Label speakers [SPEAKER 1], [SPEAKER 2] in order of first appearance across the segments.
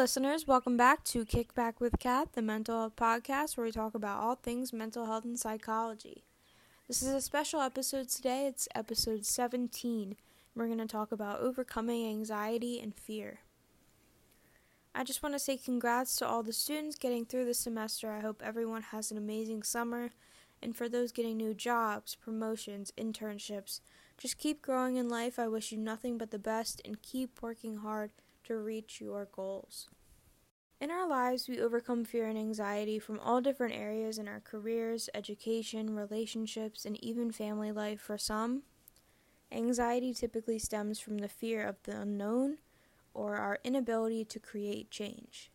[SPEAKER 1] listeners. Welcome back to Kickback with Kat, the mental health podcast where we talk about all things mental health and psychology. This is a special episode today. It's episode 17. We're going to talk about overcoming anxiety and fear. I just want to say congrats to all the students getting through the semester. I hope everyone has an amazing summer. And for those getting new jobs, promotions, internships, just keep growing in life. I wish you nothing but the best and keep working hard to reach your goals. In our lives, we overcome fear and anxiety from all different areas in our careers, education, relationships, and even family life for some. Anxiety typically stems from the fear of the unknown or our inability to create change.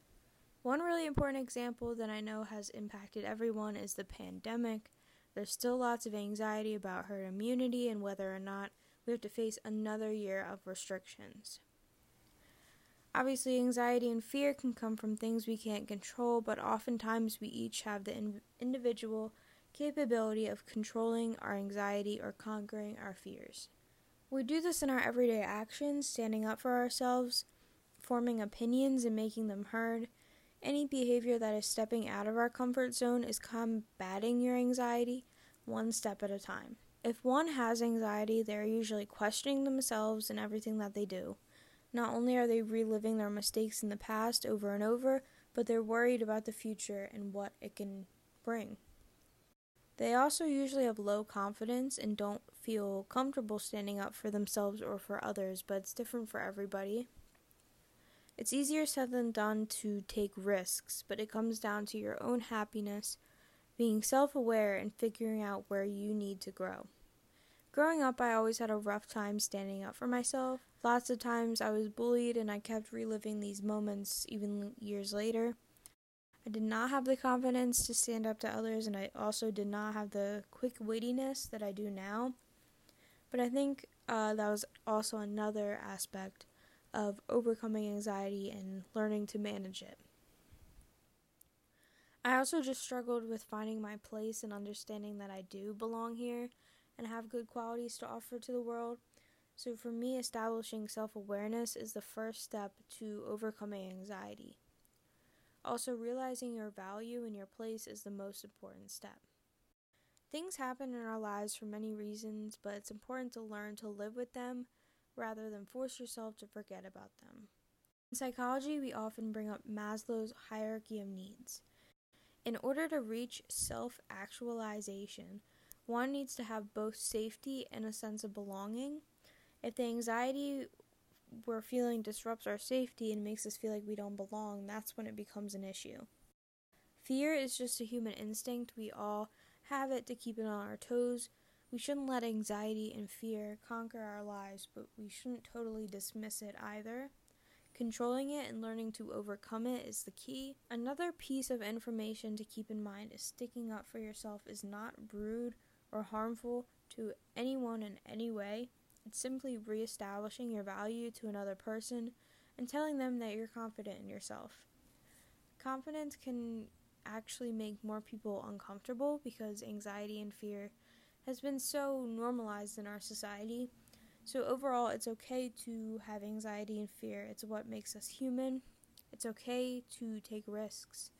[SPEAKER 1] One really important example that I know has impacted everyone is the pandemic. There's still lots of anxiety about herd immunity and whether or not we have to face another year of restrictions. Obviously, anxiety and fear can come from things we can't control, but oftentimes we each have the in- individual capability of controlling our anxiety or conquering our fears. We do this in our everyday actions, standing up for ourselves, forming opinions and making them heard. Any behavior that is stepping out of our comfort zone is combating your anxiety one step at a time. If one has anxiety, they're usually questioning themselves and everything that they do. Not only are they reliving their mistakes in the past over and over, but they're worried about the future and what it can bring. They also usually have low confidence and don't feel comfortable standing up for themselves or for others, but it's different for everybody. It's easier said than done to take risks, but it comes down to your own happiness, being self aware, and figuring out where you need to grow. Growing up, I always had a rough time standing up for myself. Lots of times I was bullied, and I kept reliving these moments even years later. I did not have the confidence to stand up to others, and I also did not have the quick wittiness that I do now. But I think uh, that was also another aspect of overcoming anxiety and learning to manage it. I also just struggled with finding my place and understanding that I do belong here and have good qualities to offer to the world. So, for me, establishing self awareness is the first step to overcoming anxiety. Also, realizing your value and your place is the most important step. Things happen in our lives for many reasons, but it's important to learn to live with them rather than force yourself to forget about them. In psychology, we often bring up Maslow's hierarchy of needs. In order to reach self actualization, one needs to have both safety and a sense of belonging. If the anxiety we're feeling disrupts our safety and makes us feel like we don't belong, that's when it becomes an issue. Fear is just a human instinct. We all have it to keep it on our toes. We shouldn't let anxiety and fear conquer our lives, but we shouldn't totally dismiss it either. Controlling it and learning to overcome it is the key. Another piece of information to keep in mind is sticking up for yourself is not rude or harmful to anyone in any way. It's simply reestablishing your value to another person and telling them that you're confident in yourself. Confidence can actually make more people uncomfortable because anxiety and fear has been so normalized in our society. So, overall, it's okay to have anxiety and fear. It's what makes us human. It's okay to take risks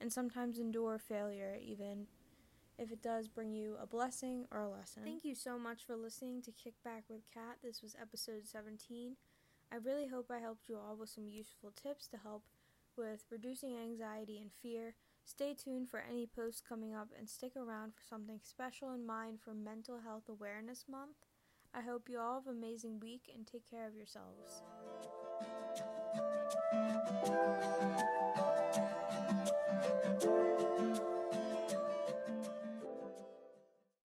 [SPEAKER 1] and sometimes endure failure, even if it does bring you a blessing or a lesson. Thank you so much for listening to Kickback with Kat. This was episode 17. I really hope I helped you all with some useful tips to help with reducing anxiety and fear. Stay tuned for any posts coming up and stick around for something special in mind for Mental Health Awareness Month. I hope you all have an amazing week and take care of yourselves.